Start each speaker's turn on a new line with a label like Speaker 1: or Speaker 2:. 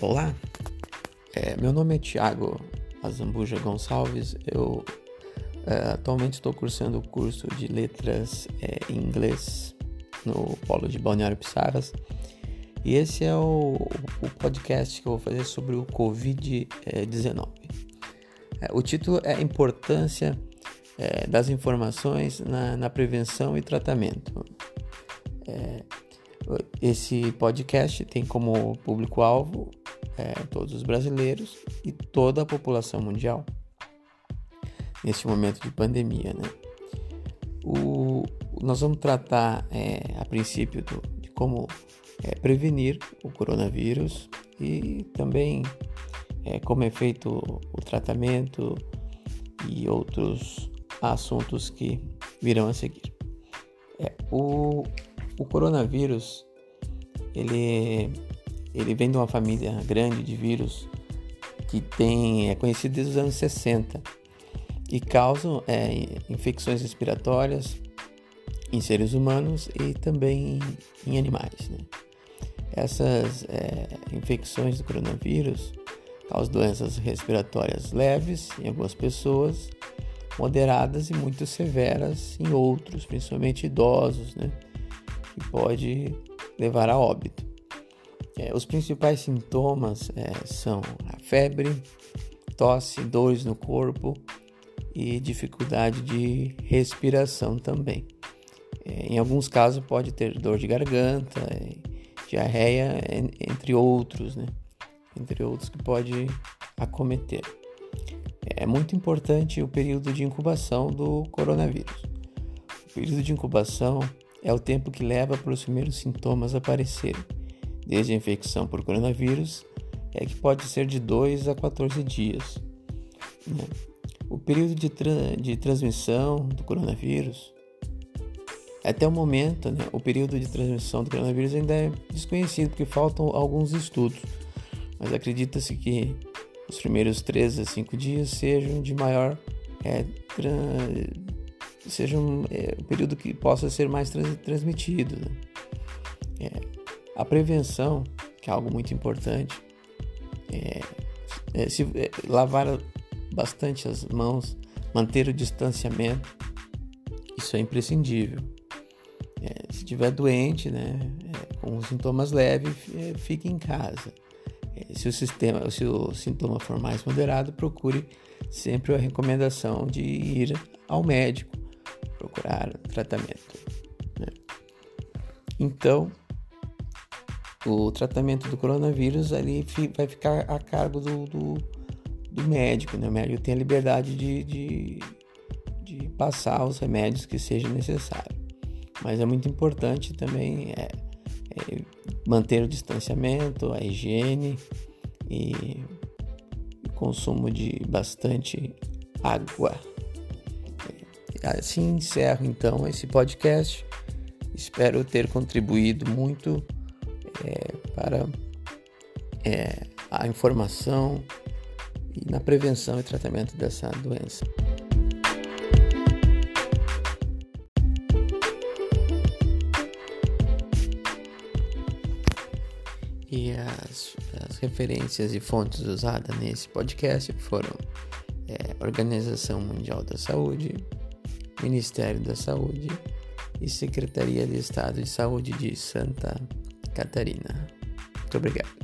Speaker 1: Olá, é, meu nome é Tiago Azambuja Gonçalves. Eu é, atualmente estou cursando o curso de letras é, em inglês no Polo de Balneário Pissaras. E esse é o, o, podcast que eu vou fazer sobre o Covid-19. É, o título é Importância é, das Informações na, na, Prevenção e Tratamento. É, esse podcast tem como público-alvo é, todos os brasileiros e toda a população mundial neste momento de pandemia. Né? O, nós vamos tratar é, a princípio do, de como é, prevenir o coronavírus e também é, como é feito o tratamento e outros assuntos que virão a seguir. É, o, o coronavírus ele ele vem de uma família grande de vírus que tem, é conhecido desde os anos 60 e causam é, infecções respiratórias em seres humanos e também em, animais. Né? Essas é, infecções do coronavírus causam doenças respiratórias leves em algumas pessoas, moderadas e muito severas em outros, principalmente idosos, né? que pode levar a óbito. É, os principais sintomas é, são a febre, tosse, dores no corpo e dificuldade de respiração também. É, em alguns casos pode ter dor de garganta, é, diarreia, entre outros, né? Entre outros que pode acometer. É muito importante o período de incubação do coronavírus. O período de incubação é o tempo que leva para os primeiros sintomas aparecerem desde a infecção por coronavírus é que pode ser de 2 a 14 dias. Né? O período de, tra de transmissão do coronavírus, até o momento, né, o período de transmissão do coronavírus ainda é desconhecido porque faltam alguns estudos, mas acredita-se que os primeiros 3 a 5 dias sejam de maior é, sejam é, o período que possa ser mais trans transmitido. Né? É, a prevenção, que é algo muito importante, é, é, se, é, lavar bastante as mãos, manter o distanciamento, isso é imprescindível. É, se estiver doente, né, é, com sintomas leves, é, fique em casa. se o sistema, se o sintoma for mais moderado, procure sempre a recomendação de ir ao médico, procurar tratamento. Né? Então, o tratamento do coronavírus ali vai ficar a cargo do, do, do médico, né? O médico tem a liberdade de, de, de, passar os remédios que seja necessário. Mas é muito importante também é, é manter o distanciamento, a higiene e o consumo de bastante água. Assim encerro então esse podcast. Espero ter contribuído muito é, para é, a informação e na prevenção e tratamento dessa doença. E as, as referências e fontes usadas nesse podcast foram é, Organização Mundial da Saúde, Ministério da Saúde e Secretaria de Estado de Saúde de Santa Catarina. Muito obrigado.